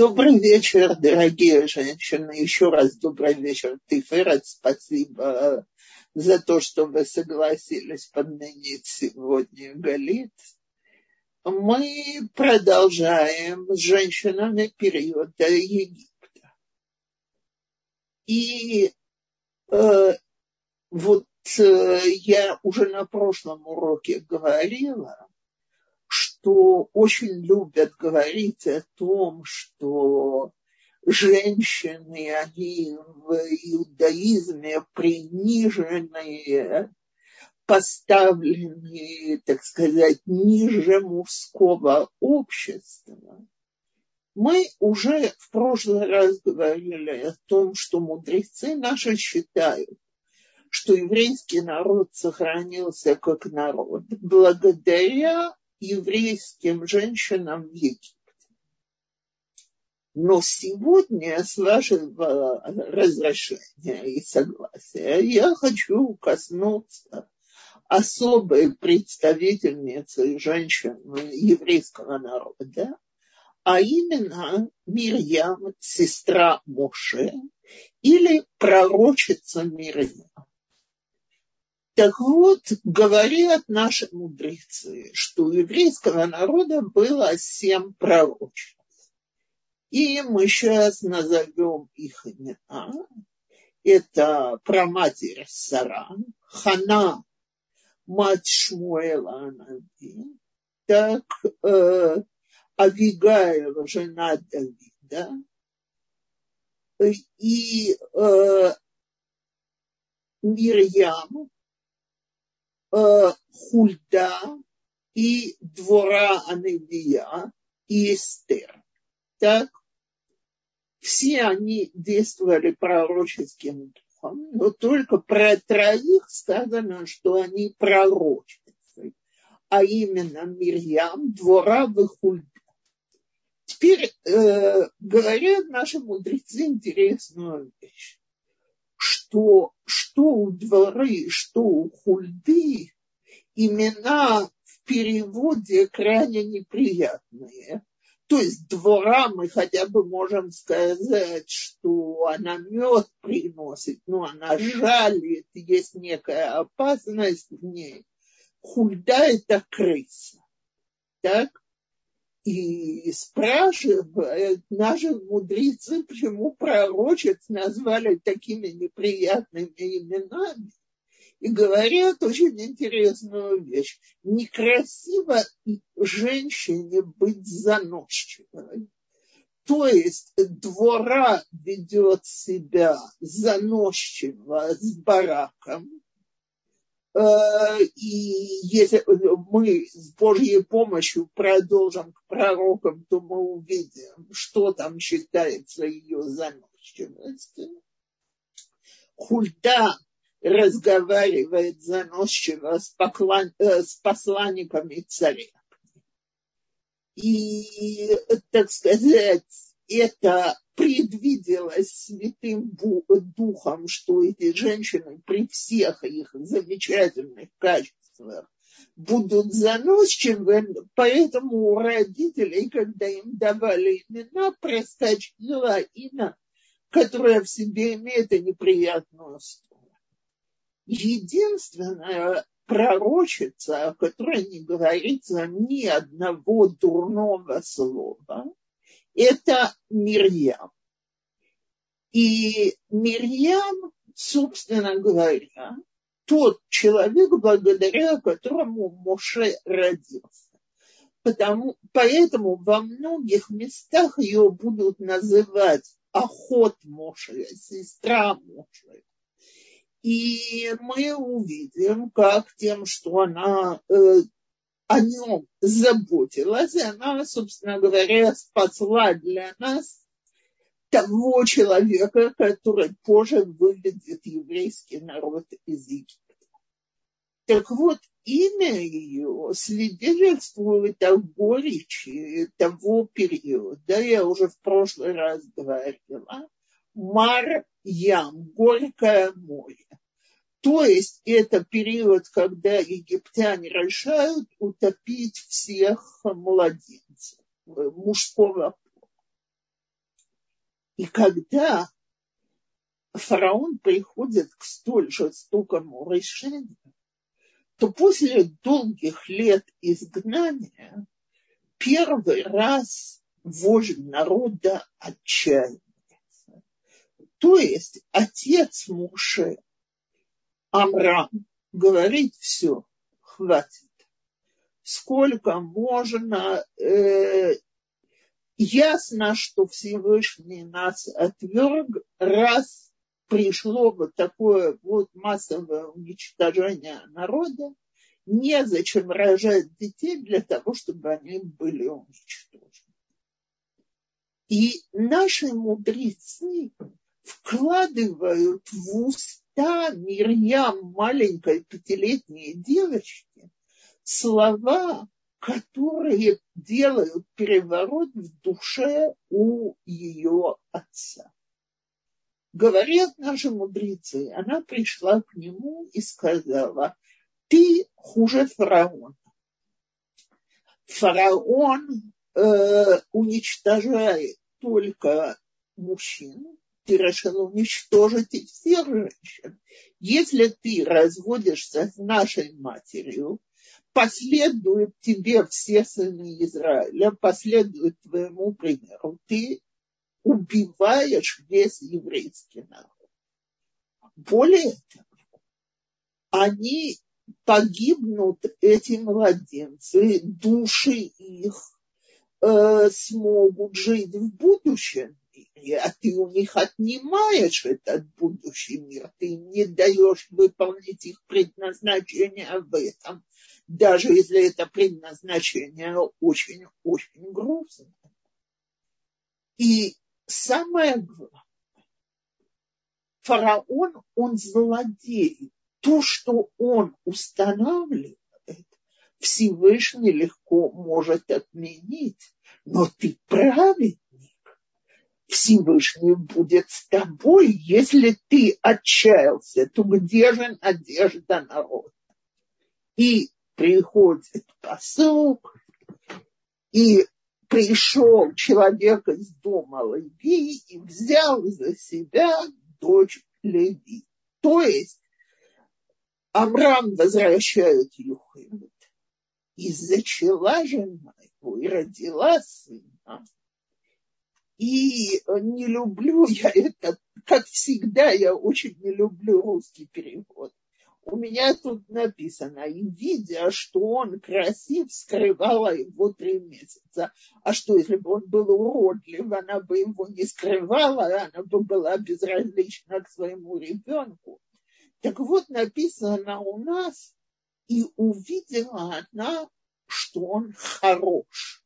Добрый вечер, дорогие женщины. Еще раз добрый вечер, Тиферет. Спасибо за то, что вы согласились подменить сегодня Галит. Мы продолжаем с женщинами периода Египта. И э, вот э, я уже на прошлом уроке говорила, что очень любят говорить о том, что женщины, они в иудаизме приниженные, поставленные, так сказать, ниже мужского общества. Мы уже в прошлый раз говорили о том, что мудрецы наши считают, что еврейский народ сохранился как народ благодаря еврейским женщинам в Египте. Но сегодня, с вашего разрешения и согласия, я хочу коснуться особой представительницы женщин еврейского народа, а именно Мирьям, сестра Моше, или пророчица Мирьям. Так вот, говорят наши мудрецы, что у еврейского народа было семь пророчеств. И мы сейчас назовем их имена. Это праматерь Сара, Хана, мать Шмуэла Анави, так э, Авигаева, жена Давида, и э, Мирьям, э, Хульда и Двора Аневия и Эстер. Так, все они действовали пророческим духом, но только про троих сказано, что они пророчецы, а именно Мирьям, Двора и Хульда. Теперь э, говорят наши мудрецы интересную вещь что, что у дворы, что у хульды имена в переводе крайне неприятные. То есть двора мы хотя бы можем сказать, что она мед приносит, но она жалит, есть некая опасность в ней. Хульда – это крыса. Так? И спрашивают наши мудрецы, почему пророчец назвали такими неприятными именами. И говорят очень интересную вещь. Некрасиво женщине быть заносчивой. То есть двора ведет себя заносчиво с бараком, Э, и если мы с Божьей помощью продолжим к пророкам, то мы увидим, что там считается ее заносчивостью. Хульта разговаривает заносчиво с, поклон, э, с посланниками царя. И, так сказать, это предвиделось святым духом, что эти женщины при всех их замечательных качествах будут заносчивы, поэтому у родителей, когда им давали имена, проскочило имя, которое в себе имеет неприятную сторону. Единственная пророчица, о которой не говорится ни одного дурного слова, это Мирьям. И Мирьям, собственно говоря, тот человек, благодаря которому Моше родился. Потому, поэтому во многих местах ее будут называть охот Моше, сестра Моше. И мы увидим, как тем, что она э, о нем заботилась, и она, собственно говоря, спасла для нас того человека, который позже выведет еврейский народ из Египта. Так вот, имя ее свидетельствует о горечи того периода, я уже в прошлый раз говорила, Мар-Ям, горькое море. То есть это период, когда египтяне решают утопить всех младенцев мужского пола. И когда фараон приходит к столь жестокому решению, то после долгих лет изгнания первый раз вождь народа отчаивается. То есть отец Муше, Амрам, говорит все, хватит. Сколько можно, э, ясно, что Всевышний нас отверг, раз пришло вот такое вот массовое уничтожение народа, незачем рожать детей для того, чтобы они были уничтожены. И наши мудрецы вкладывают в уста Мирьям, маленькой пятилетней девочки, слова, которые делают переворот в душе у ее отца. Говорят наши мудрецы, она пришла к нему и сказала, ты хуже фараона. Фараон э, уничтожает только мужчин, ты решил уничтожить и всех женщин. Если ты разводишься с нашей матерью, последуют тебе все сыны Израиля, последуют твоему примеру. Ты убиваешь весь еврейский народ. Более того, они погибнут, эти младенцы, души их э, смогут жить в будущем а ты у них отнимаешь этот будущий мир, ты не даешь выполнить их предназначение в этом, даже если это предназначение очень-очень грустное. И самое главное, фараон, он злодей. То, что он устанавливает, Всевышний легко может отменить. Но ты праведник. Всевышний будет с тобой. Если ты отчаялся, то где же надежда народа? И приходит посылка, и пришел человек из дома Леви и взял за себя дочь Леви. То есть Амрам возвращает Юхимет и зачала жена его и родила сына. И не люблю я это, как всегда, я очень не люблю русский перевод у меня тут написано, и видя, что он красив, скрывала его три месяца. А что, если бы он был уродлив, она бы его не скрывала, она бы была безразлична к своему ребенку. Так вот, написано у нас, и увидела она, что он хорош.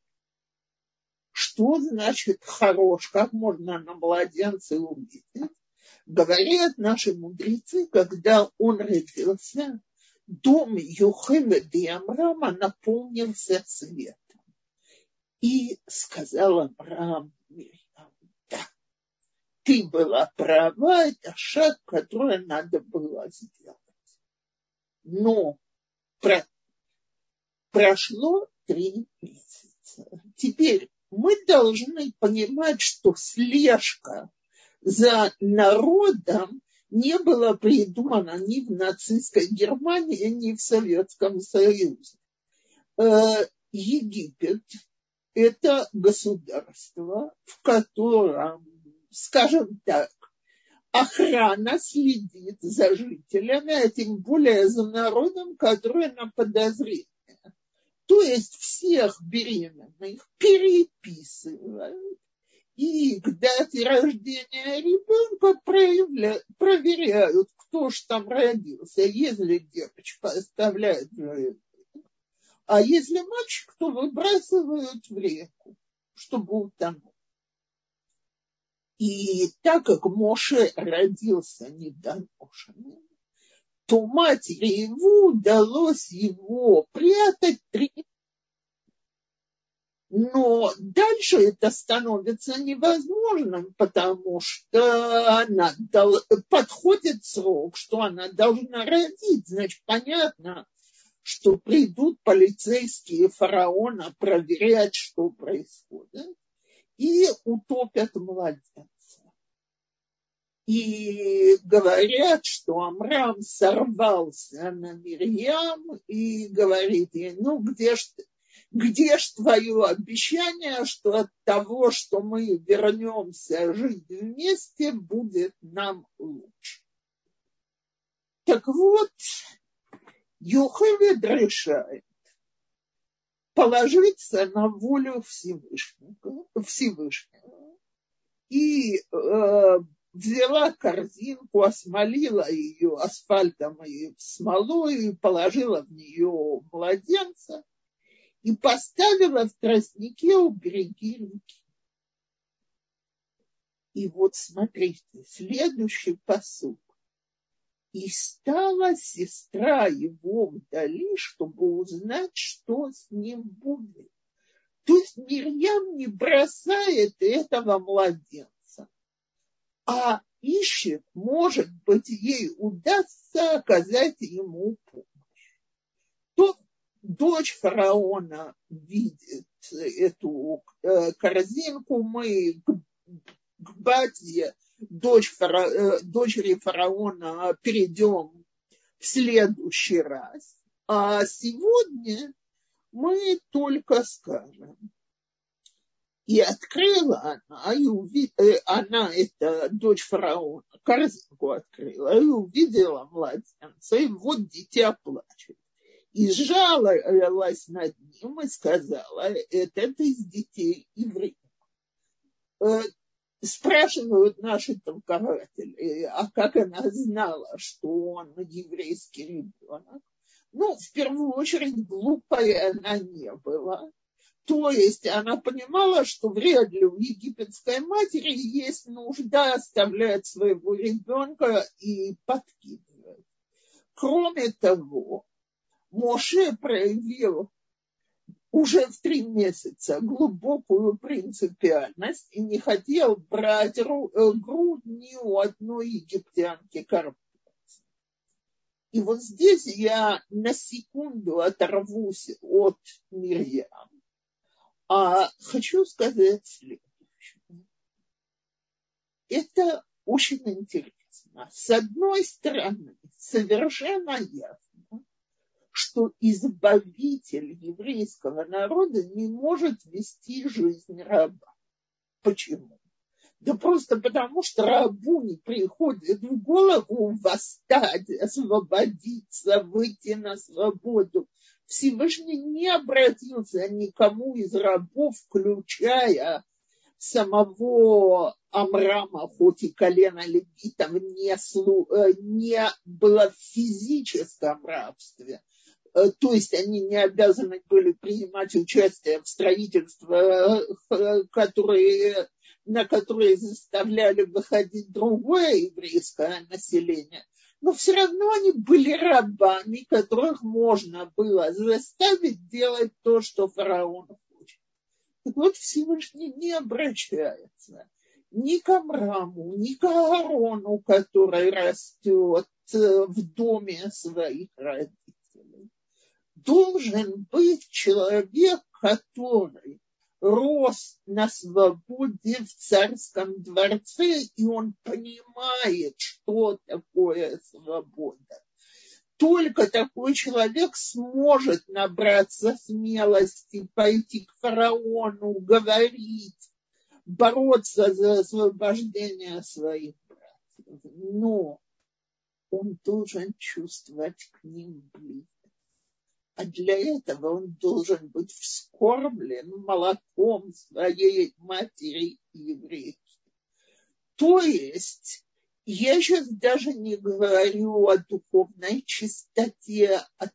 Что значит хорош? Как можно на младенце увидеть? Говорят наши мудрецы, когда он родился, дом Юхеведа и Амрама наполнился светом. И сказал Амрам да, ты была права, это шаг, который надо было сделать. Но про... прошло три месяца. Теперь мы должны понимать, что слежка за народом не было придумано ни в нацистской Германии, ни в Советском Союзе. Э, Египет – это государство, в котором, скажем так, охрана следит за жителями, а тем более за народом, который на подозрение. То есть всех беременных переписывают, и к дате рождения ребенка проверяют, кто же там родился. Если девочка оставляет ребенка, а если мальчик, то выбрасывают в реку, чтобы утонул. И так как Моше родился недоношенным, то матери его удалось его прятать три но дальше это становится невозможным, потому что она подходит срок, что она должна родить. Значит, понятно, что придут полицейские фараона проверять, что происходит, и утопят младенца. И говорят, что Амрам сорвался на Мирьям и говорит ей, ну где ж, где ж твое обещание, что от того, что мы вернемся жить вместе, будет нам лучше. Так вот, Юхевед решает положиться на волю Всевышнего, Всевышнего и э, взяла корзинку, осмолила ее асфальтом и смолой, и положила в нее младенца и поставила в тростнике у береги реки. И вот смотрите, следующий посуд. И стала сестра его вдали, чтобы узнать, что с ним будет. То есть Мирьям не бросает этого младенца а ищет, может быть, ей удастся оказать ему помощь. Тут дочь фараона видит эту э, корзинку, мы к, батье, дочь фара, э, дочери фараона перейдем в следующий раз. А сегодня мы только скажем, и открыла она, и увидела, э, она, это дочь фараона, корзинку открыла и увидела младенца, и вот дитя плачет. И жаловалась над ним и сказала, это, это из детей евреев. Э, спрашивают наши толкователи, а как она знала, что он еврейский ребенок? Ну, в первую очередь, глупая она не была то есть она понимала, что вряд ли у египетской матери есть нужда оставлять своего ребенка и подкидывать. Кроме того, Моше проявил уже в три месяца глубокую принципиальность и не хотел брать э, грудь ни у одной египтянки карпуца. И вот здесь я на секунду оторвусь от Мирьям а хочу сказать следующее. Это очень интересно. С одной стороны, совершенно ясно, что избавитель еврейского народа не может вести жизнь раба. Почему? Да просто потому, что рабу не приходит в голову восстать, освободиться, выйти на свободу. Всевышний не обратился никому из рабов, включая самого Амрама, хоть и колено левитов не, слу, э, не было в физическом рабстве. Э, то есть они не обязаны были принимать участие в строительстве, э, которые, на которые заставляли выходить другое еврейское население но все равно они были рабами, которых можно было заставить делать то, что фараон хочет. Так вот Всевышний не обращается ни к Амраму, ни к Аарону, который растет э, в доме своих родителей. Должен быть человек, который рос на свободе в царском дворце, и он понимает, что такое свобода. Только такой человек сможет набраться смелости, пойти к фараону, говорить, бороться за освобождение своих братьев. Но он должен чувствовать к ним близость а для этого он должен быть вскормлен молоком своей матери еврейки. То есть я сейчас даже не говорю о духовной чистоте, о,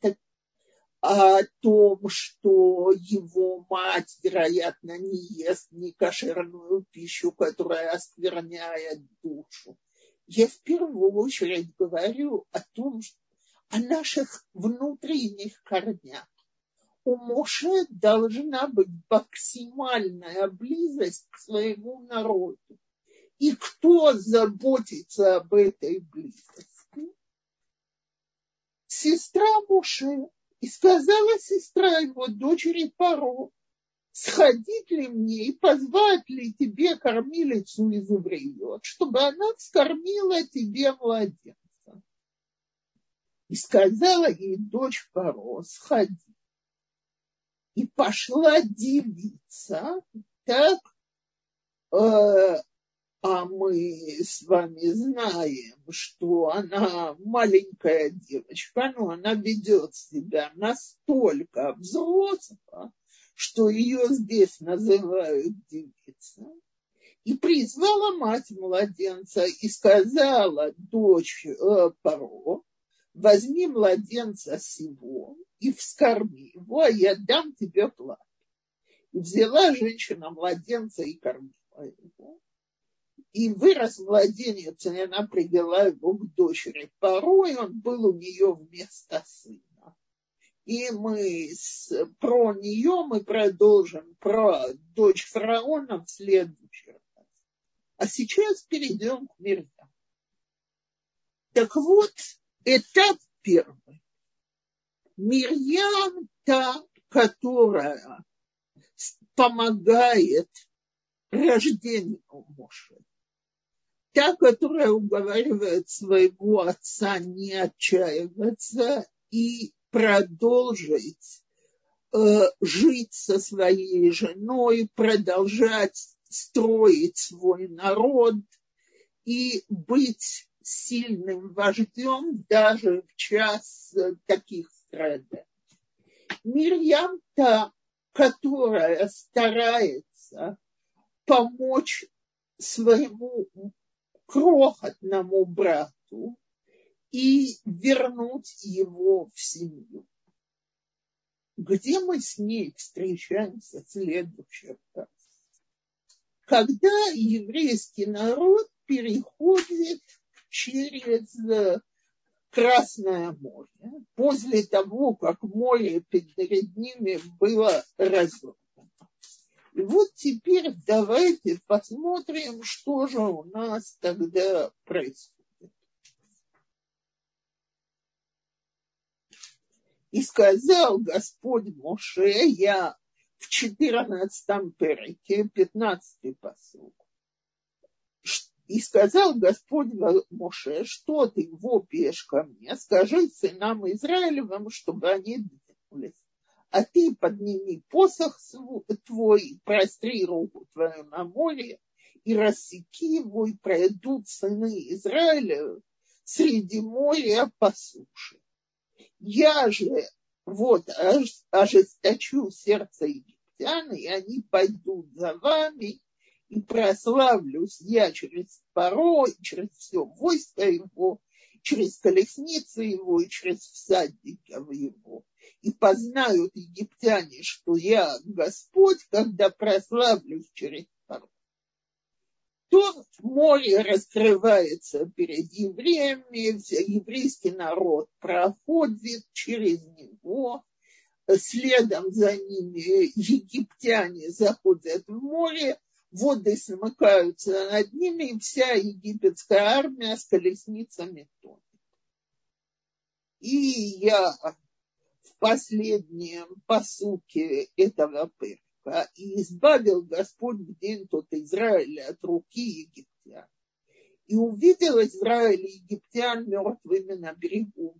о том, что его мать, вероятно, не ест некошерную пищу, которая оскверняет душу. Я в первую очередь говорю о том, что о наших внутренних корнях. У Моше должна быть максимальная близость к своему народу. И кто заботится об этой близости? Сестра Моше. И сказала сестра его, дочери Паро, сходить ли мне и позвать ли тебе кормилицу из евреев, чтобы она вскормила тебе младенца. И сказала ей дочь Паро, сходи. И пошла девица, так, э, а мы с вами знаем, что она маленькая девочка, но она ведет себя настолько взросло, что ее здесь называют девица. И призвала мать младенца и сказала дочь э, Паро, возьми младенца сего и вскорми его, а я дам тебе плату. И взяла женщина младенца и кормила его и вырос младенец, и она привела его к дочери. Порой он был у нее вместо сына. И мы с, про нее мы продолжим, про дочь фараона в следующий раз. А сейчас перейдем к Мирьям. Так вот, этап первый. Мирьям та, которая помогает рождению Моше та, которая уговаривает своего отца не отчаиваться и продолжить э, жить со своей женой, продолжать строить свой народ и быть сильным вождем даже в час таких страданий. Мирьям та, которая старается помочь своему крохотному брату и вернуть его в семью. Где мы с ней встречаемся в следующий раз? Когда еврейский народ переходит через Красное море, после того, как море перед ними было разорвано. И вот теперь давайте посмотрим, что же у нас тогда происходит. И сказал Господь Моше, я в 14 переке, 15 посыл. И сказал Господь Моше, что ты вопиешь ко мне, скажи сынам Израилевым, чтобы они двинулись а ты подними посох твой, простри руку твою на море, и рассеки его, и пройдут сыны Израиля среди моря по суше. Я же вот ожесточу сердце египтян, и они пойдут за вами, и прославлюсь я через Паро, через все войско его, через колесницы его, и через всадников его и познают египтяне, что я Господь, когда прославлюсь через порог. То море раскрывается перед евреями, еврейский народ проходит через него, следом за ними египтяне заходят в море, воды смыкаются над ними, и вся египетская армия с колесницами тонет. И я последнем посуке этого перка. И избавил Господь в день тот Израиля от руки египтян. И увидел Израиль египтян мертвыми на берегу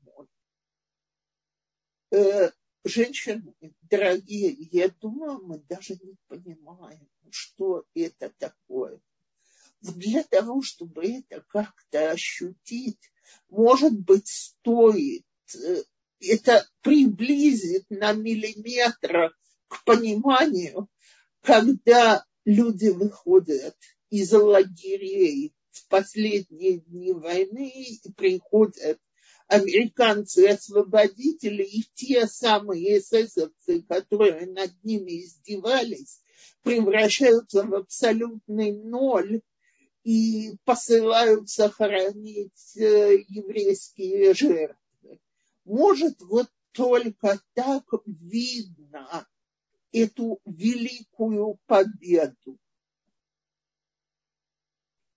моря. Женщины, дорогие, я думаю, мы даже не понимаем, что это такое. Для того, чтобы это как-то ощутить, может быть, стоит э, это приблизит на миллиметр к пониманию, когда люди выходят из лагерей в последние дни войны и приходят американцы-освободители и те самые эсэсовцы, которые над ними издевались, превращаются в абсолютный ноль и посылаются хоронить э, еврейские жертвы может вот только так видно эту великую победу.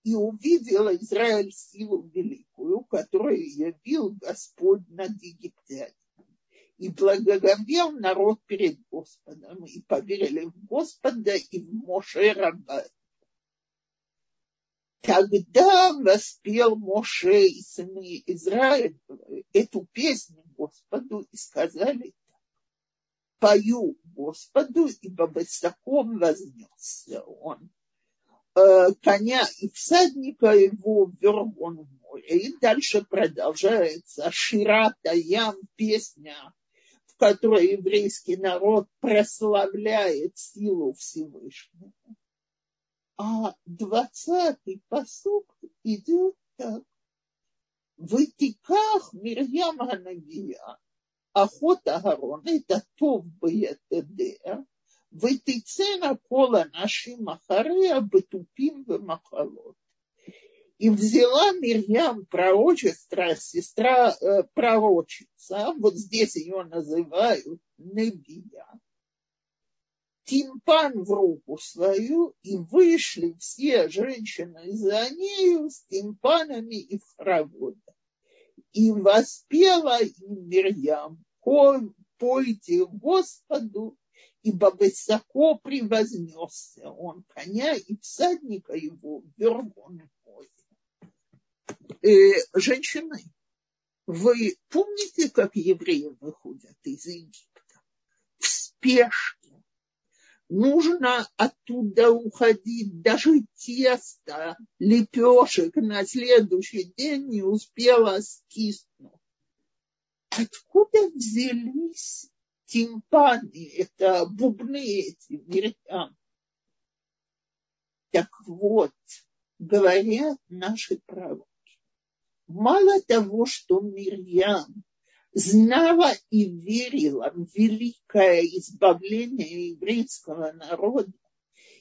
И увидела Израиль силу великую, которую явил Господь над египтянами. и благоговел народ перед Господом, и поверили в Господа и в Моше раба. Тогда воспел Моше и сыны Израиля эту песню Господу и сказали так. Пою Господу, ибо высоко вознесся он. Э, коня и всадника его вверх он в море. И дальше продолжается Ширата Ям, песня, в которой еврейский народ прославляет силу Всевышнего а двадцатый посук идет так. В Итиках Мирьям Ганагия, охота Гарон, это Тов Вытыцена кола наши махарея бытупим в махалот. И взяла Мирьям пророчество, сестра э, пророчица, вот здесь ее называют Небия, тимпан в руку свою, и вышли все женщины за нею с тимпанами и в. И воспела им Мирьям, пойте Господу, ибо высоко превознесся он коня и всадника его вверх он э, Женщины, вы помните, как евреи выходят из Египта? В спешке нужно оттуда уходить. Даже тесто, лепешек на следующий день не успело скиснуть. Откуда взялись тимпаны, это бубны эти, мирьям? Так вот, говорят наши пророки, мало того, что Мирьям знала и верила в великое избавление еврейского народа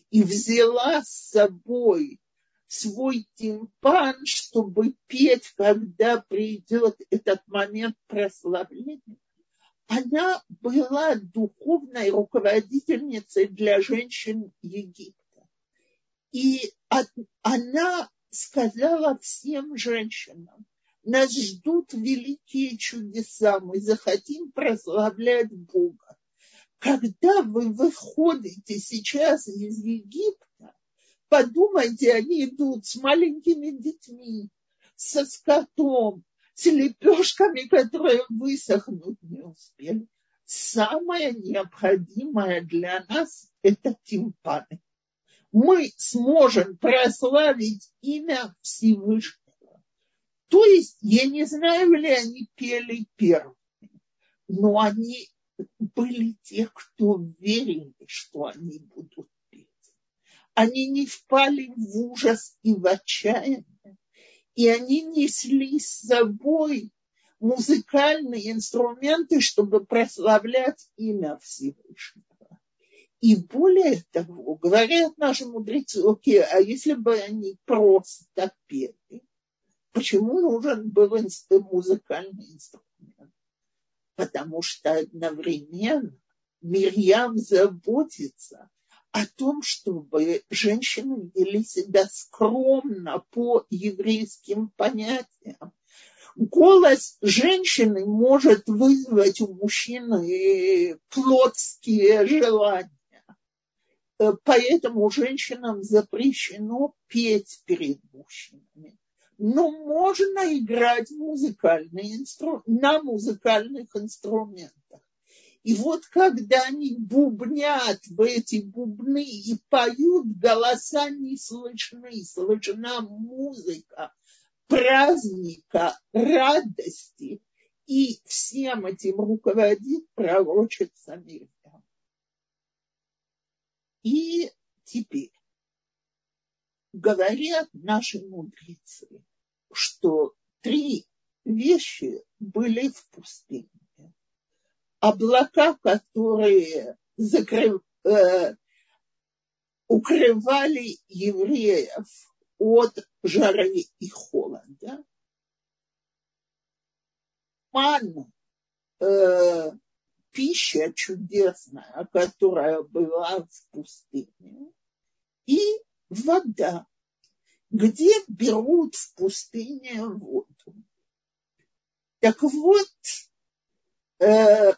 и взяла с собой свой тимпан, чтобы петь, когда придет этот момент прославления. Она была духовной руководительницей для женщин Египта. И она сказала всем женщинам, нас ждут великие чудеса, мы захотим прославлять Бога. Когда вы выходите сейчас из Египта, подумайте, они идут с маленькими детьми, со скотом, с лепешками, которые высохнуть не успели. Самое необходимое для нас – это тимпаны. Мы сможем прославить имя Всевышнего то есть, я не знаю, ли они пели первыми, но они были те, кто верили, что они будут петь. Они не впали в ужас и в отчаяние, и они несли с собой музыкальные инструменты, чтобы прославлять имя Всевышнего. И более того, говорят наши мудрецы, окей, а если бы они просто пели, Почему нужен был музыкальный инструмент? Потому что одновременно Мирьям заботится о том, чтобы женщины вели себя скромно по еврейским понятиям. Голос женщины может вызвать у мужчины плотские желания. Поэтому женщинам запрещено петь перед мужчинами но можно играть музыкальные инстру... на музыкальных инструментах. И вот когда они бубнят в эти бубны и поют, голоса не слышны, слышна музыка праздника, радости, и всем этим руководит пророчица Мирьям. И теперь говорят наши мудрецы, что три вещи были в пустыне. Облака, которые закрыв, э, укрывали евреев от жары и холода. Ман, э, пища чудесная, которая была в пустыне, и вода, где берут в пустыне воду. Так вот, э,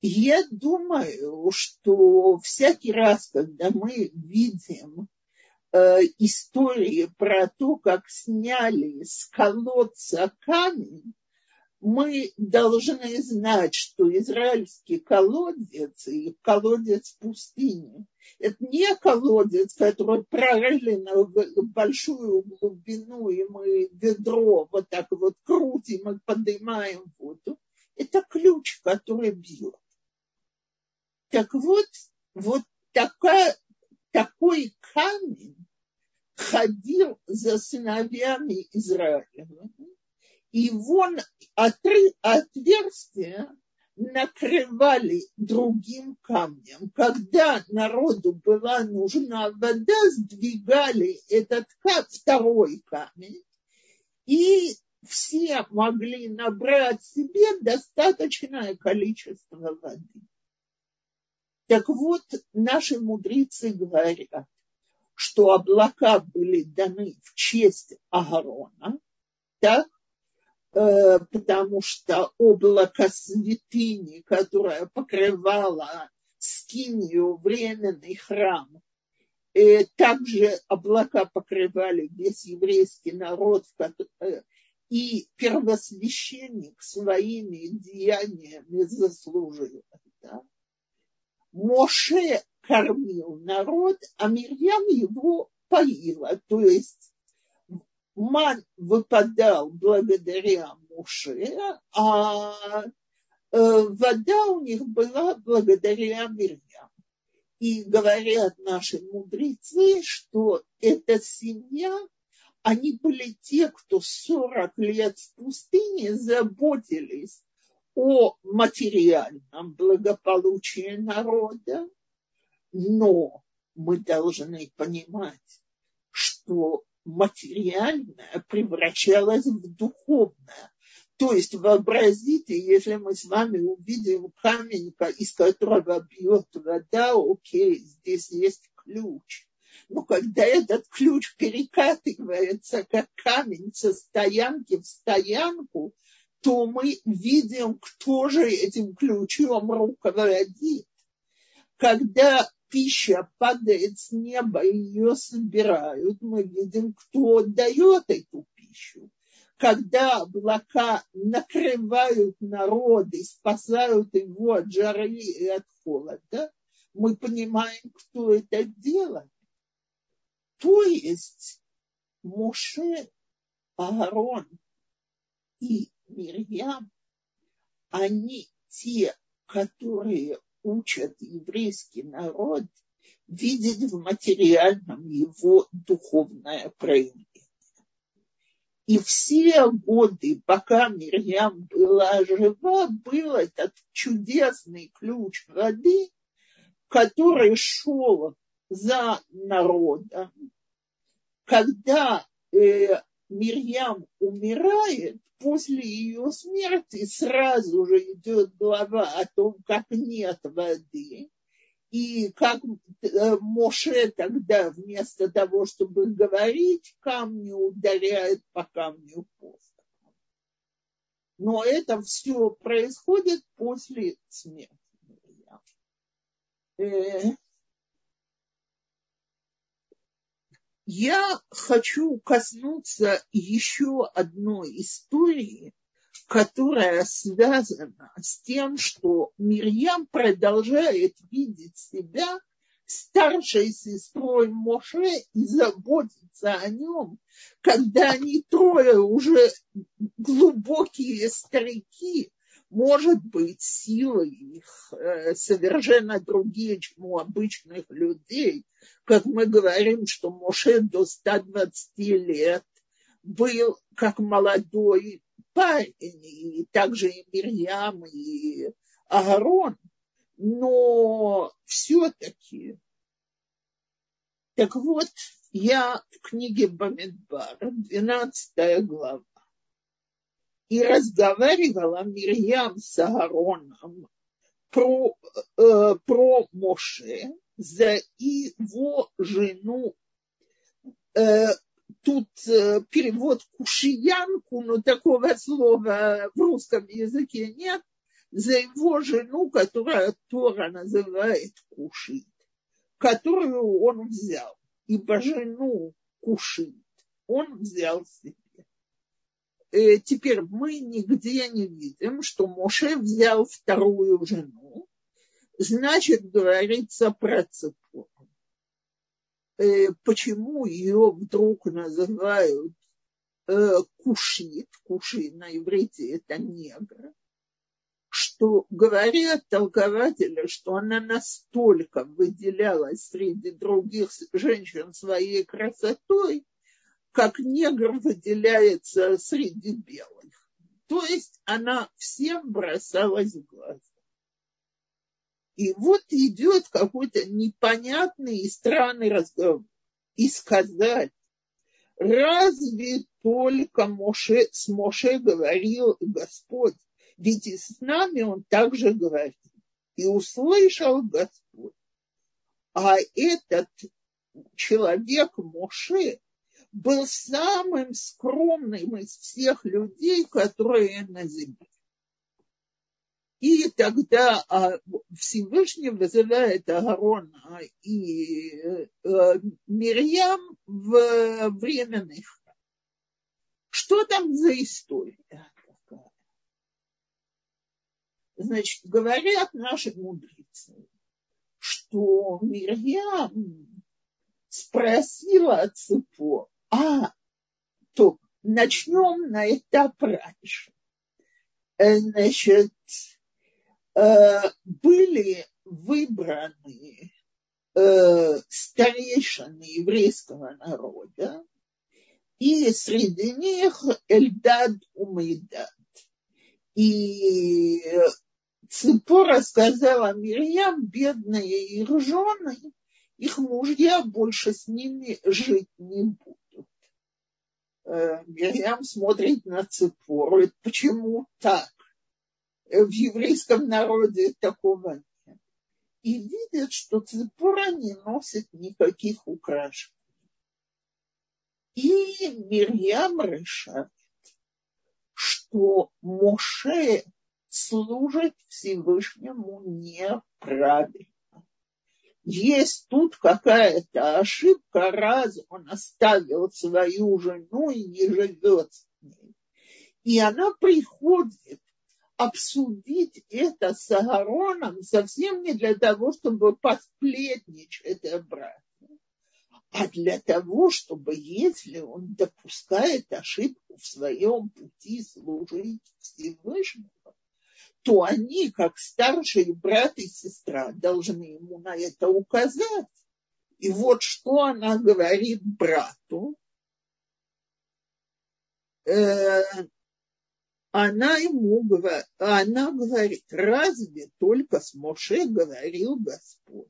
Я думаю, что всякий раз, когда мы видим э, истории про то, как сняли с колодца камень, мы должны знать, что израильский колодец и колодец пустыни – это не колодец, который прорыли на большую глубину, и мы ведро вот так вот крутим и поднимаем воду. Это ключ, который бьет. Так вот, вот такая, такой камень ходил за сыновьями Израиля и вон отры, отверстия накрывали другим камнем. Когда народу была нужна вода, сдвигали этот второй камень, и все могли набрать себе достаточное количество воды. Так вот, наши мудрецы говорят, что облака были даны в честь Агарона, так, Э, потому что облако святыни, которое покрывало скинию, временный храм, э, также облака покрывали весь еврейский народ, э, и первосвященник своими деяниями заслужил это. Моше кормил народ, а Мирьям его поила. То есть ман выпадал благодаря Муше, а э, вода у них была благодаря Мирьям. И говорят наши мудрецы, что эта семья, они были те, кто 40 лет в пустыне заботились о материальном благополучии народа, но мы должны понимать, что материальное превращалось в духовное. То есть вообразите, если мы с вами увидим камень, из которого бьет вода, окей, здесь есть ключ. Но когда этот ключ перекатывается, как камень со стоянки в стоянку, то мы видим, кто же этим ключом руководит. Когда пища падает с неба, и ее собирают, мы видим, кто дает эту пищу. Когда облака накрывают народ и спасают его от жары и от холода, мы понимаем, кто это делает. То есть Моше, Аарон и Мирьям, они те, которые учат еврейский народ видеть в материальном его духовное проявление. И все годы, пока Мирьям была жива, был этот чудесный ключ воды, который шел за народом. Когда э, Мирьям умирает, после ее смерти сразу же идет глава о том, как нет воды, и как э, Моше тогда вместо того, чтобы говорить, камни ударяет по камню посохом. Но это все происходит после смерти. Э, Я хочу коснуться еще одной истории, которая связана с тем, что Мирьям продолжает видеть себя старшей сестрой Моше и заботиться о нем, когда они трое уже глубокие старики, может быть, силы их э, совершенно другие, чем у обычных людей. Как мы говорим, что Моше до 120 лет был как молодой парень, и также и Мирьям, и Аарон. Но все-таки, так вот, я в книге Бамидбар, 12 глава, и разговаривала Мирьям с Аароном про, э, про Моше за его жену. Э, тут э, перевод кушиянку, но такого слова в русском языке нет. за его жену, которая Тора называет Кушит, которую он взял, ибо жену Кушит он взял себе. Э, теперь мы нигде не видим, что Моше взял вторую жену, значит, говорится про Цепору. Э, почему ее вдруг называют э, кушит, куши на иврите это негр, что говорят толкователи, что она настолько выделялась среди других женщин своей красотой, как негр выделяется среди белых. То есть она всем бросалась в глаза. И вот идет какой-то непонятный и странный разговор. И сказать, разве только Моше, с Моше говорил Господь, ведь и с нами он также говорит. И услышал Господь. А этот человек Моше был самым скромным из всех людей, которые на земле. И тогда а, Всевышний вызывает Аарона и э, Мирьям в временный храм. Что там за история такая? Значит, говорят наши мудрецы, что Мирьям спросила Цепо, а, то начнем на этап раньше. Э, значит, Э, были выбраны э, старейшины еврейского народа, и среди них Эльдад Умейдад. И Ципора сказала Мирьям, бедные их жены, их мужья больше с ними жить не будут. Э, Мирьям смотрит на Ципору, почему так? в еврейском народе такого нет. И видят, что цепора не носит никаких украшений. И Мирьям решает, что Моше служит Всевышнему неправильно. Есть тут какая-то ошибка, раз он оставил свою жену и не живет с ней. И она приходит обсудить это с Агароном совсем не для того, чтобы посплетничать обратно, а для того, чтобы, если он допускает ошибку в своем пути служить Всевышнему, то они, как старший брат и сестра, должны ему на это указать. И вот что она говорит брату. Э, она ему говорит, она говорит, разве только с Моше говорил Господь?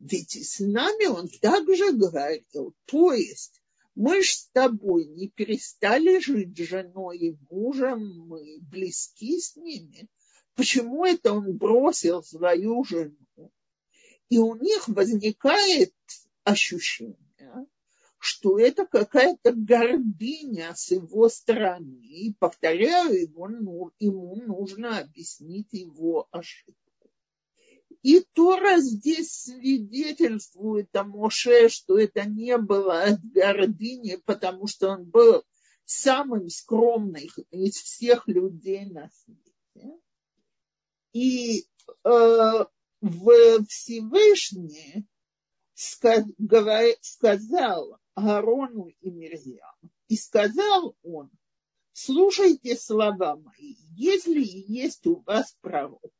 Ведь и с нами он также говорил. То есть мы ж с тобой не перестали жить женой и мужем, мы близки с ними. Почему это он бросил свою жену? И у них возникает ощущение, что это какая-то гордыня с его стороны. И, повторяю, его, ему нужно объяснить его ошибку. И Тора здесь свидетельствует о Моше, что это не было от гордыни, потому что он был самым скромным из всех людей на свете. И э, в Всевышний сказал Аарону и Мирьям. И сказал он, слушайте слова мои, если есть у вас пророк,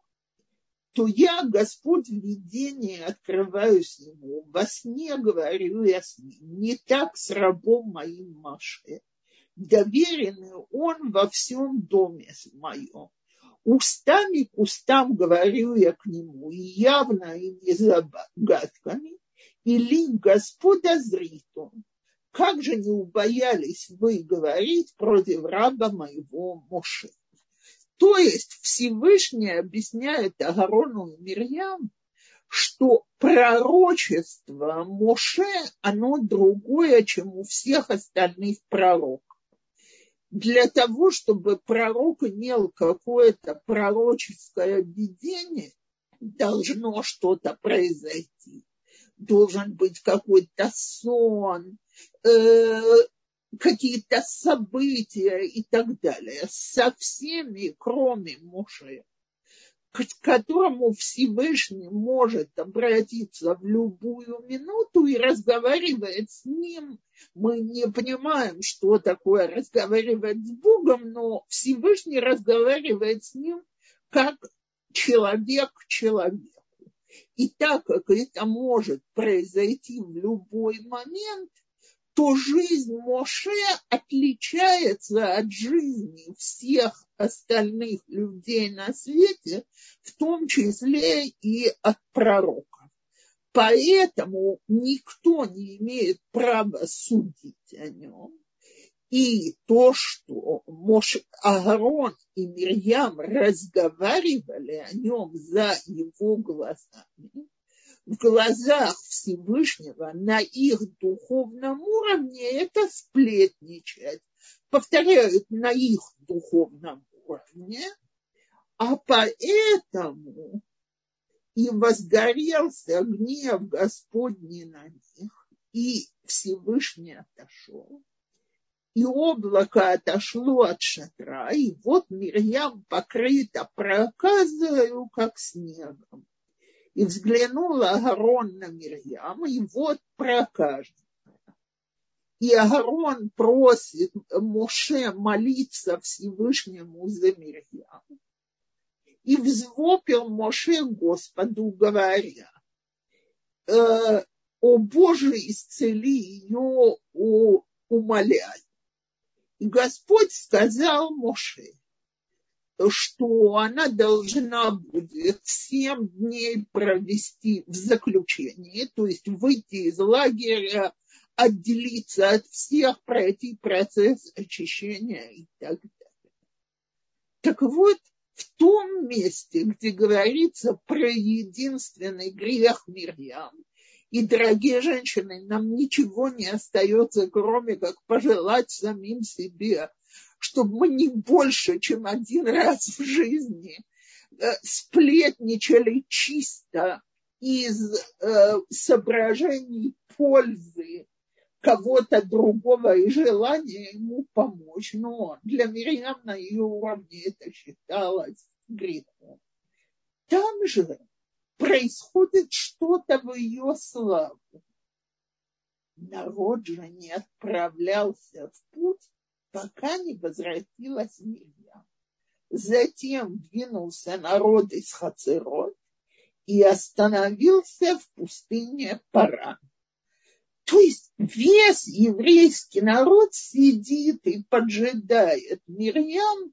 то я, Господь, в видении открываюсь ему, во сне говорю я с ним, не так с рабом моим Маше, доверенный он во всем доме моем. Устами к устам говорю я к нему, и явно и не загадками, или Господа зрит он. Как же не убоялись вы говорить против раба моего Моше? То есть Всевышний объясняет Агарону Мирьям, что пророчество Моше, оно другое, чем у всех остальных пророков. для того, чтобы пророк имел какое-то пророческое видение, должно что-то произойти. Должен быть какой-то сон, э, какие-то события и так далее. Со всеми, кроме Муше к которому Всевышний может обратиться в любую минуту и разговаривает с ним. Мы не понимаем, что такое разговаривать с Богом, но Всевышний разговаривает с ним как человек к человеку. И так как это может произойти в любой момент, то жизнь Моше отличается от жизни всех остальных людей на свете, в том числе и от пророка. Поэтому никто не имеет права судить о нем. И то, что Моше, Аарон и Мирьям разговаривали о нем за его глазами, в глазах Всевышнего на их духовном уровне это сплетничать. Повторяют, на их духовном уровне. А поэтому и возгорелся гнев Господний на них, и Всевышний отошел. И облако отошло от шатра, и вот Мирьям покрыта проказою, как снегом. И взглянула Агарон на Мирьям, и вот проказная. И Агарон просит Моше молиться Всевышнему за Мирьям. И взвопил Моше Господу, говоря, «Э, «О Боже, исцели ее, умоляй». И Господь сказал Моше, что она должна будет семь дней провести в заключении, то есть выйти из лагеря, отделиться от всех, пройти процесс очищения и так далее. Так вот, в том месте, где говорится про единственный грех Мирьям, и, дорогие женщины, нам ничего не остается, кроме как пожелать самим себе – чтобы мы не больше, чем один раз в жизни э, сплетничали чисто из э, соображений пользы кого-то другого и желания ему помочь. Но для Мирьям на ее уровне это считалось грехом. Там же происходит что-то в ее славу. Народ же не отправлялся в путь пока не возвратилась Мирьям. Затем двинулся народ из Хацерот и остановился в пустыне Паран. То есть весь еврейский народ сидит и поджидает Мирьям,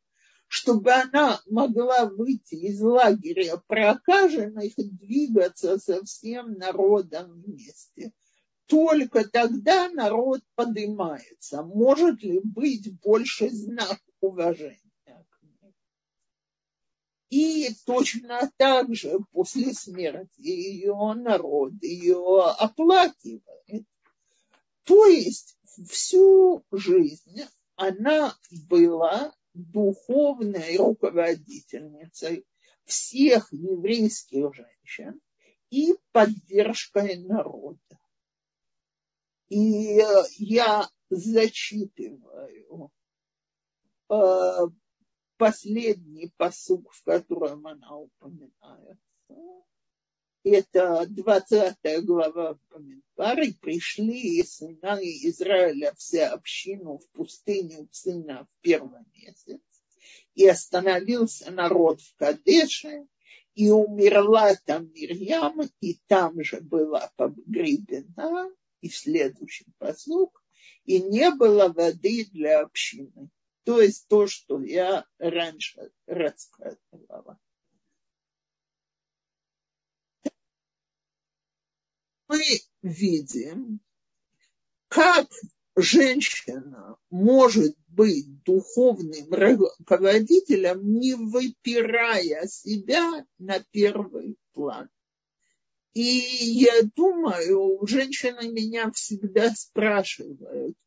чтобы она могла выйти из лагеря прокаженных и двигаться со всем народом вместе только тогда народ поднимается. Может ли быть больше знак уважения? И точно так же после смерти ее народ ее оплакивает. То есть всю жизнь она была духовной руководительницей всех еврейских женщин и поддержкой народа. И я зачитываю э, последний посук, в котором она упоминается. Это 20 глава Памидбары. Пришли сына Израиля вся общину в пустыню сына в первый месяц. И остановился народ в Кадеше, и умерла там Мирьям, и там же была погребена и в следующем послуг, и не было воды для общины. То есть то, что я раньше рассказывала. Мы видим, как женщина может быть духовным руководителем, не выпирая себя на первый план. И я думаю, женщины меня всегда спрашивают,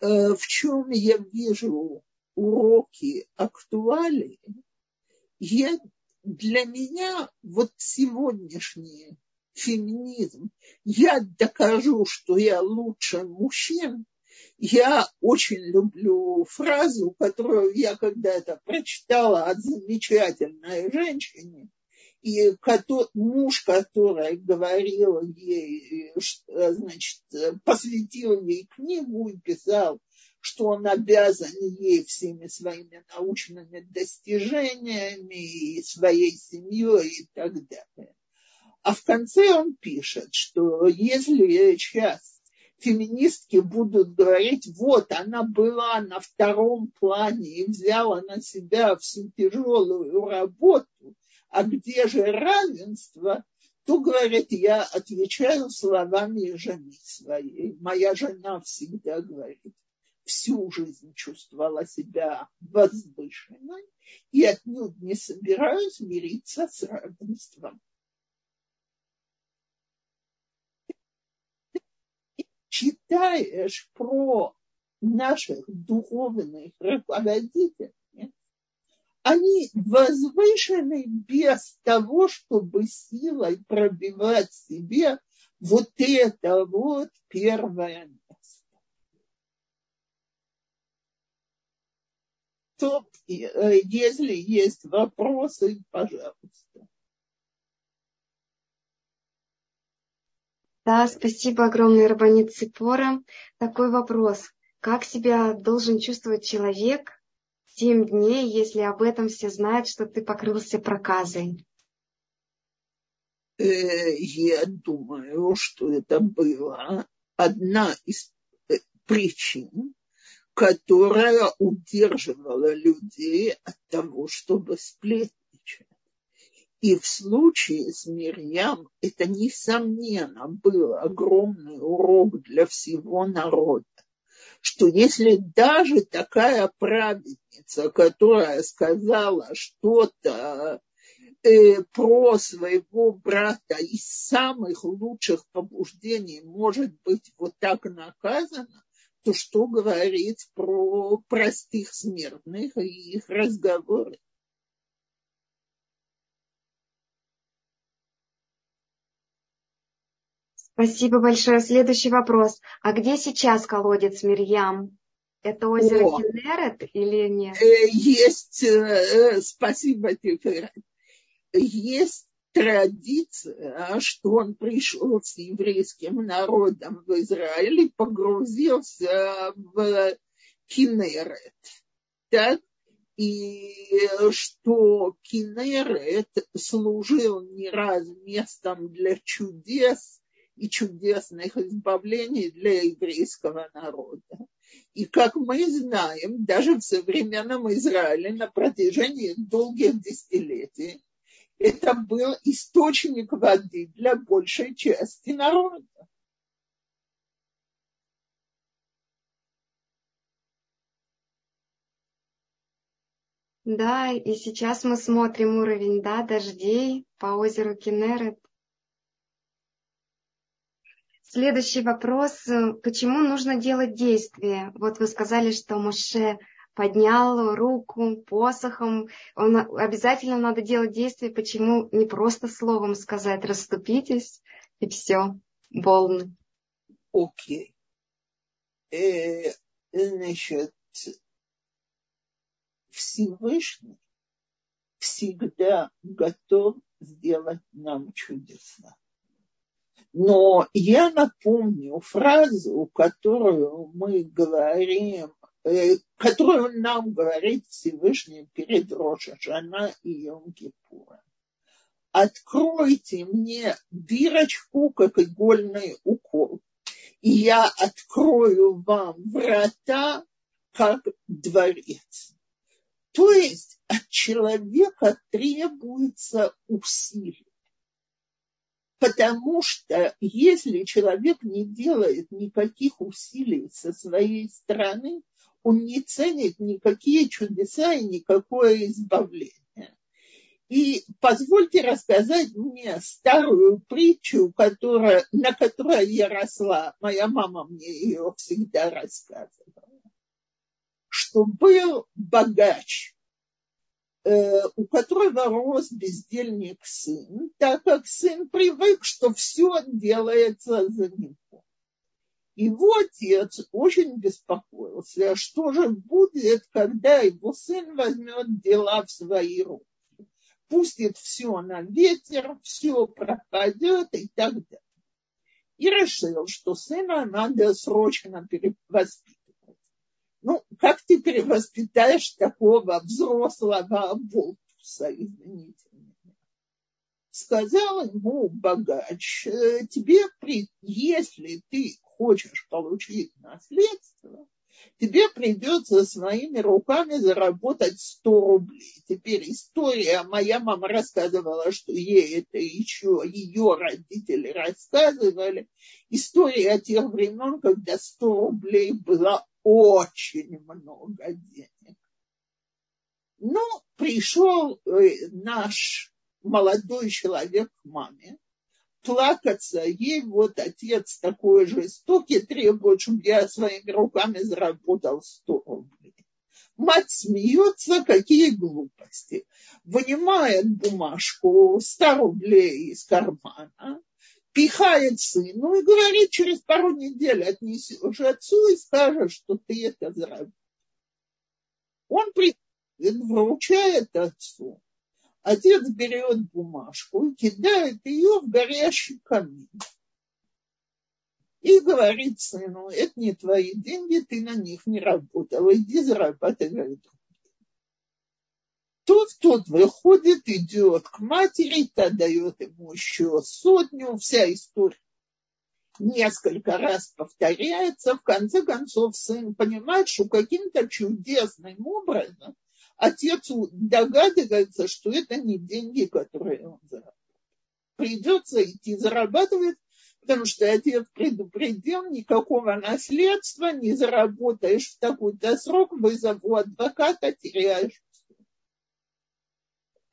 э, в чем я вижу уроки актуали, я, для меня вот сегодняшний феминизм, я докажу, что я лучше мужчин, я очень люблю фразу, которую я когда-то прочитала от замечательной женщины, и муж, который говорил ей, значит, посвятил ей книгу и писал, что он обязан ей всеми своими научными достижениями и своей семьей и так далее. А в конце он пишет, что если сейчас феминистки будут говорить, вот она была на втором плане и взяла на себя всю тяжелую работу, а где же равенство, то, говорит, я отвечаю словами жены своей. Моя жена всегда говорит, всю жизнь чувствовала себя возвышенной и отнюдь не собираюсь мириться с равенством. Читаешь про наших духовных руководителей, они возвышены без того, чтобы силой пробивать себе вот это вот первое место. То, э, если есть вопросы, пожалуйста. Да, спасибо огромное, Рабанит Ципора. Такой вопрос. Как себя должен чувствовать человек семь дней, если об этом все знают, что ты покрылся проказой? Э, я думаю, что это была одна из э, причин, которая удерживала людей от того, чтобы сплетничать. И в случае с Мирьям это, несомненно, был огромный урок для всего народа, что если даже такая праведница, которая сказала что-то э, про своего брата из самых лучших побуждений может быть вот так наказана, то что говорить про простых смертных и их разговоры? Спасибо большое. Следующий вопрос. А где сейчас колодец Мирьям? Это озеро О, или нет? Э, есть, э, спасибо тебе. Есть традиция, что он пришел с еврейским народом в Израиль и погрузился в Кинерет. Так? И что Кинерет служил не раз местом для чудес, и чудесных избавлений для еврейского народа. И как мы знаем, даже в современном Израиле на протяжении долгих десятилетий это был источник воды для большей части народа. Да, и сейчас мы смотрим уровень да, дождей по озеру Кенерет. Следующий вопрос. Почему нужно делать действия? Вот вы сказали, что Моше поднял руку посохом. Он, обязательно надо делать действия. Почему не просто словом сказать «расступитесь» и все, волны? Окей. Okay. Э, значит, Всевышний всегда готов сделать нам чудеса. Но я напомню фразу, которую мы говорим, э, которую нам говорит Всевышний перед Рошашана и Йом-Кипуром. Откройте мне дырочку, как игольный укол, и я открою вам врата, как дворец. То есть от человека требуется усилие. Потому что если человек не делает никаких усилий со своей стороны, он не ценит никакие чудеса и никакое избавление. И позвольте рассказать мне старую притчу, которая, на которой я росла. Моя мама мне ее всегда рассказывала. что был богач, у которого рос бездельник сын, так как сын привык, что все делается за него. Его отец очень беспокоился, что же будет, когда его сын возьмет дела в свои руки. Пустит все на ветер, все пропадет и так далее. И решил, что сына надо срочно перевоспитывать. Ну, как ты перевоспитаешь такого взрослого болтуса, извините меня? Сказал ему богач, «Э, тебе, при... если ты хочешь получить наследство, тебе придется своими руками заработать 100 рублей. Теперь история, моя мама рассказывала, что ей это еще ее родители рассказывали. История тех времен, когда 100 рублей было очень много денег. Но пришел э, наш молодой человек к маме плакаться, ей вот отец такой жестокий, требует, чтобы я своими руками заработал 100 рублей. Мать смеется, какие глупости. Вынимает бумажку 100 рублей из кармана, пихает сыну и говорит, через пару недель отнесешь отцу и скажешь, что ты это заработал. Он приходит, вручает отцу. Отец берет бумажку и кидает ее в горящий камин. И говорит сыну, это не твои деньги, ты на них не работал, иди зарабатывай Тут тот выходит, идет к матери, та дает ему еще сотню, вся история несколько раз повторяется, в конце концов сын понимает, что каким-то чудесным образом отец догадывается, что это не деньги, которые он зарабатывает. Придется идти зарабатывать, потому что отец предупредил, никакого наследства не заработаешь в такой-то срок, вызову адвоката, теряешь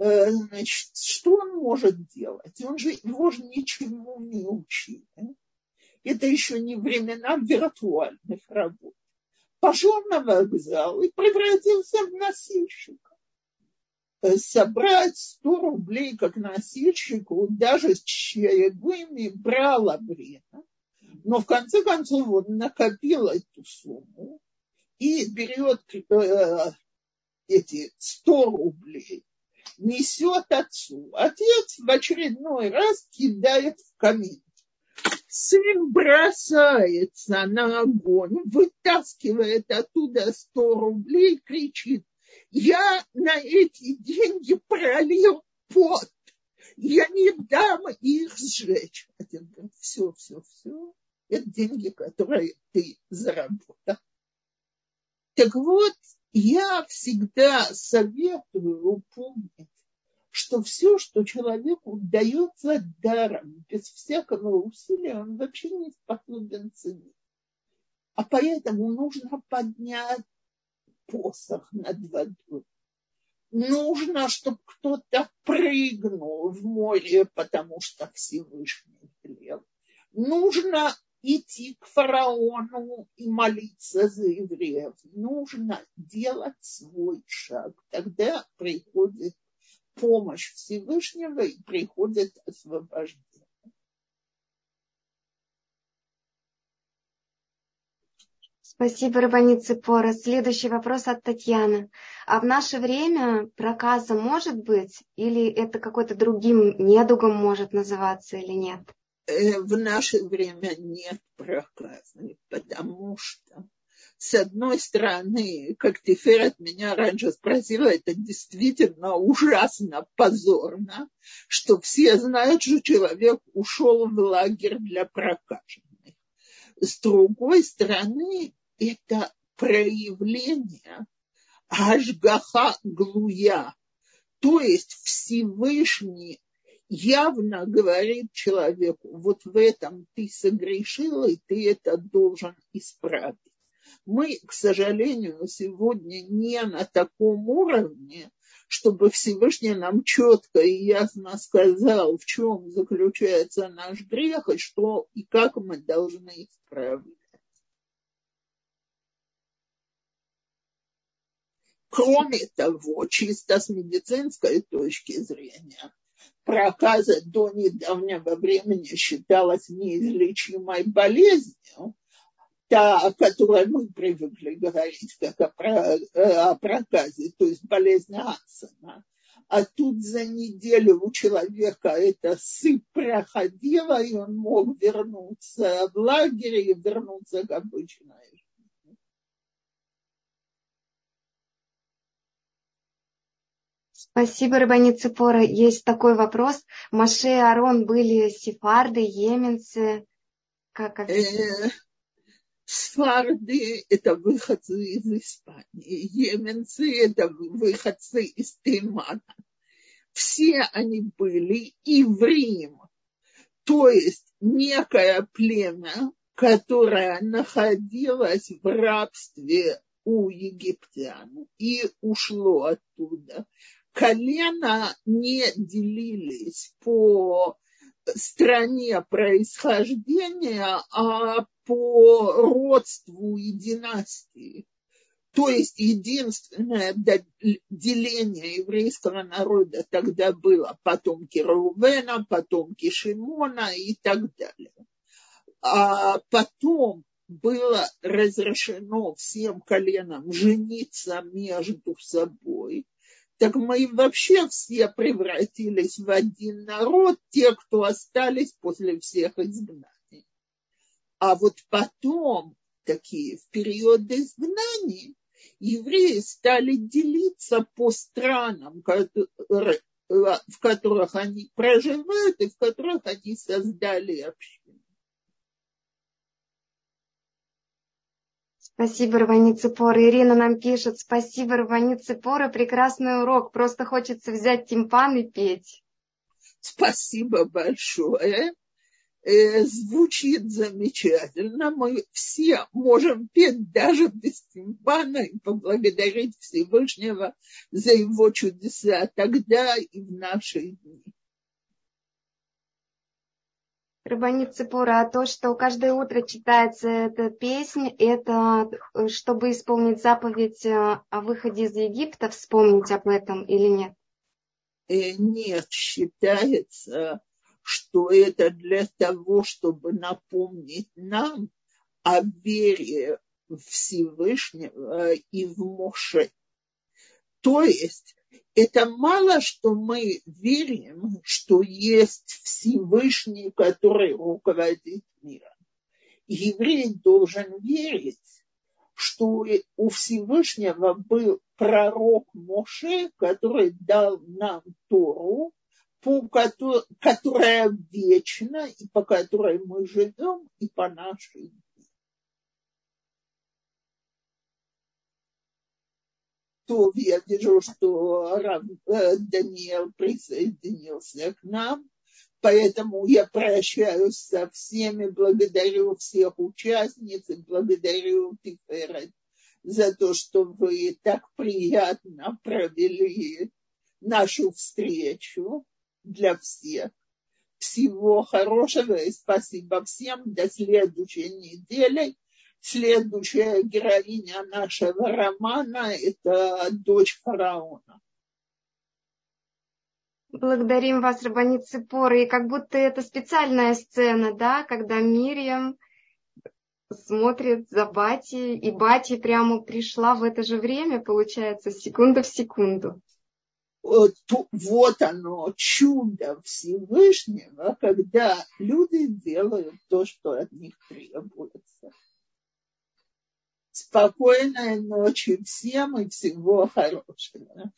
Значит, что он может делать? Он же, его же ничему не учили. Это еще не времена виртуальных работ пошел на вокзал и превратился в носильщика. Э, собрать 100 рублей как носильщику даже с чаевыми брало время. Но в конце концов он накопил эту сумму и берет э, эти 100 рублей, несет отцу. Отец в очередной раз кидает в камин. Сын бросается на огонь, вытаскивает оттуда 100 рублей, кричит, я на эти деньги пролил пот, я не дам их сжечь. Отец говорит, все, все, все, это деньги, которые ты заработал. Так вот, я всегда советую помнить, что все, что человеку дается даром, без всякого усилия, он вообще не способен ценить. А поэтому нужно поднять посох над водой. Нужно, чтобы кто-то прыгнул в море, потому что Всевышний велел. Нужно идти к фараону и молиться за евреев. Нужно делать свой шаг. Тогда приходит помощь Всевышнего и приходит освобождение. Спасибо, Рабаница Пора. Следующий вопрос от Татьяны. А в наше время проказа может быть или это какой-то другим недугом может называться или нет? Э, в наше время нет проказа, потому что с одной стороны, как Тиферет меня раньше спросила, это действительно ужасно позорно, что все знают, что человек ушел в лагерь для прокаженных. С другой стороны, это проявление Ашгаха Глуя, то есть Всевышний явно говорит человеку, вот в этом ты согрешил, и ты это должен исправить мы, к сожалению, сегодня не на таком уровне, чтобы Всевышний нам четко и ясно сказал, в чем заключается наш грех и что и как мы должны исправить. Кроме того, чисто с медицинской точки зрения, проказа до недавнего времени считалась неизлечимой болезнью, та, о которой мы привыкли говорить, как о, про, о проказе, то есть болезнь Ансена. А тут за неделю у человека эта сыпь проходила, и он мог вернуться в лагерь и вернуться к обычной жизни. Спасибо, Рабани Цепора. Есть такой вопрос. Маше и Арон были сефарды, еменцы. Как, как... Сфарды – это выходцы из Испании, еменцы – это выходцы из Теймана. Все они были иврим, то есть некое племя, которое находилось в рабстве у египтян и ушло оттуда. Колена не делились по стране происхождения, а по родству и династии. То есть единственное деление еврейского народа тогда было потомки Рувена, потомки Шимона и так далее. А потом было разрешено всем коленам жениться между собой так мы вообще все превратились в один народ, те, кто остались после всех изгнаний. А вот потом, такие в период изгнаний, евреи стали делиться по странам, в которых они проживают и в которых они создали общину. Спасибо, Рвани Цепора. Ирина нам пишет, спасибо, Рвани Цепора, прекрасный урок. Просто хочется взять тимпан и петь. Спасибо большое. Э, звучит замечательно. Мы все можем петь даже без тимпана и поблагодарить Всевышнего за его чудеса тогда и в наши дни. Рабанит Цепура, а то, что каждое утро читается эта песня, это э, чтобы исполнить заповедь э, о выходе из Египта, вспомнить об этом или нет? Э, нет, считается, что это для того, чтобы напомнить нам о вере Всевышнего и в Моше. То есть это мало, что мы верим, что есть Всевышний, который руководит миром. Еврей должен верить, что у Всевышнего был пророк Моше, который дал нам Тору, по которой, которая вечна и по которой мы живем и по нашей то я вижу, что Рав э, Даниил присоединился к нам. Поэтому я прощаюсь со всеми, благодарю всех участниц и благодарю Тиферет за то, что вы так приятно провели нашу встречу для всех. Всего хорошего и спасибо всем. До следующей недели. Следующая героиня нашего романа – это дочь фараона. Благодарим вас, Рабанит Ципора. И как будто это специальная сцена, да, когда Мирьям смотрит за Бати, и Бати прямо пришла в это же время, получается, секунда в секунду. Вот, вот оно, чудо Всевышнего, когда люди делают то, что от них требуется. Спокойной ночи всем и всего хорошего.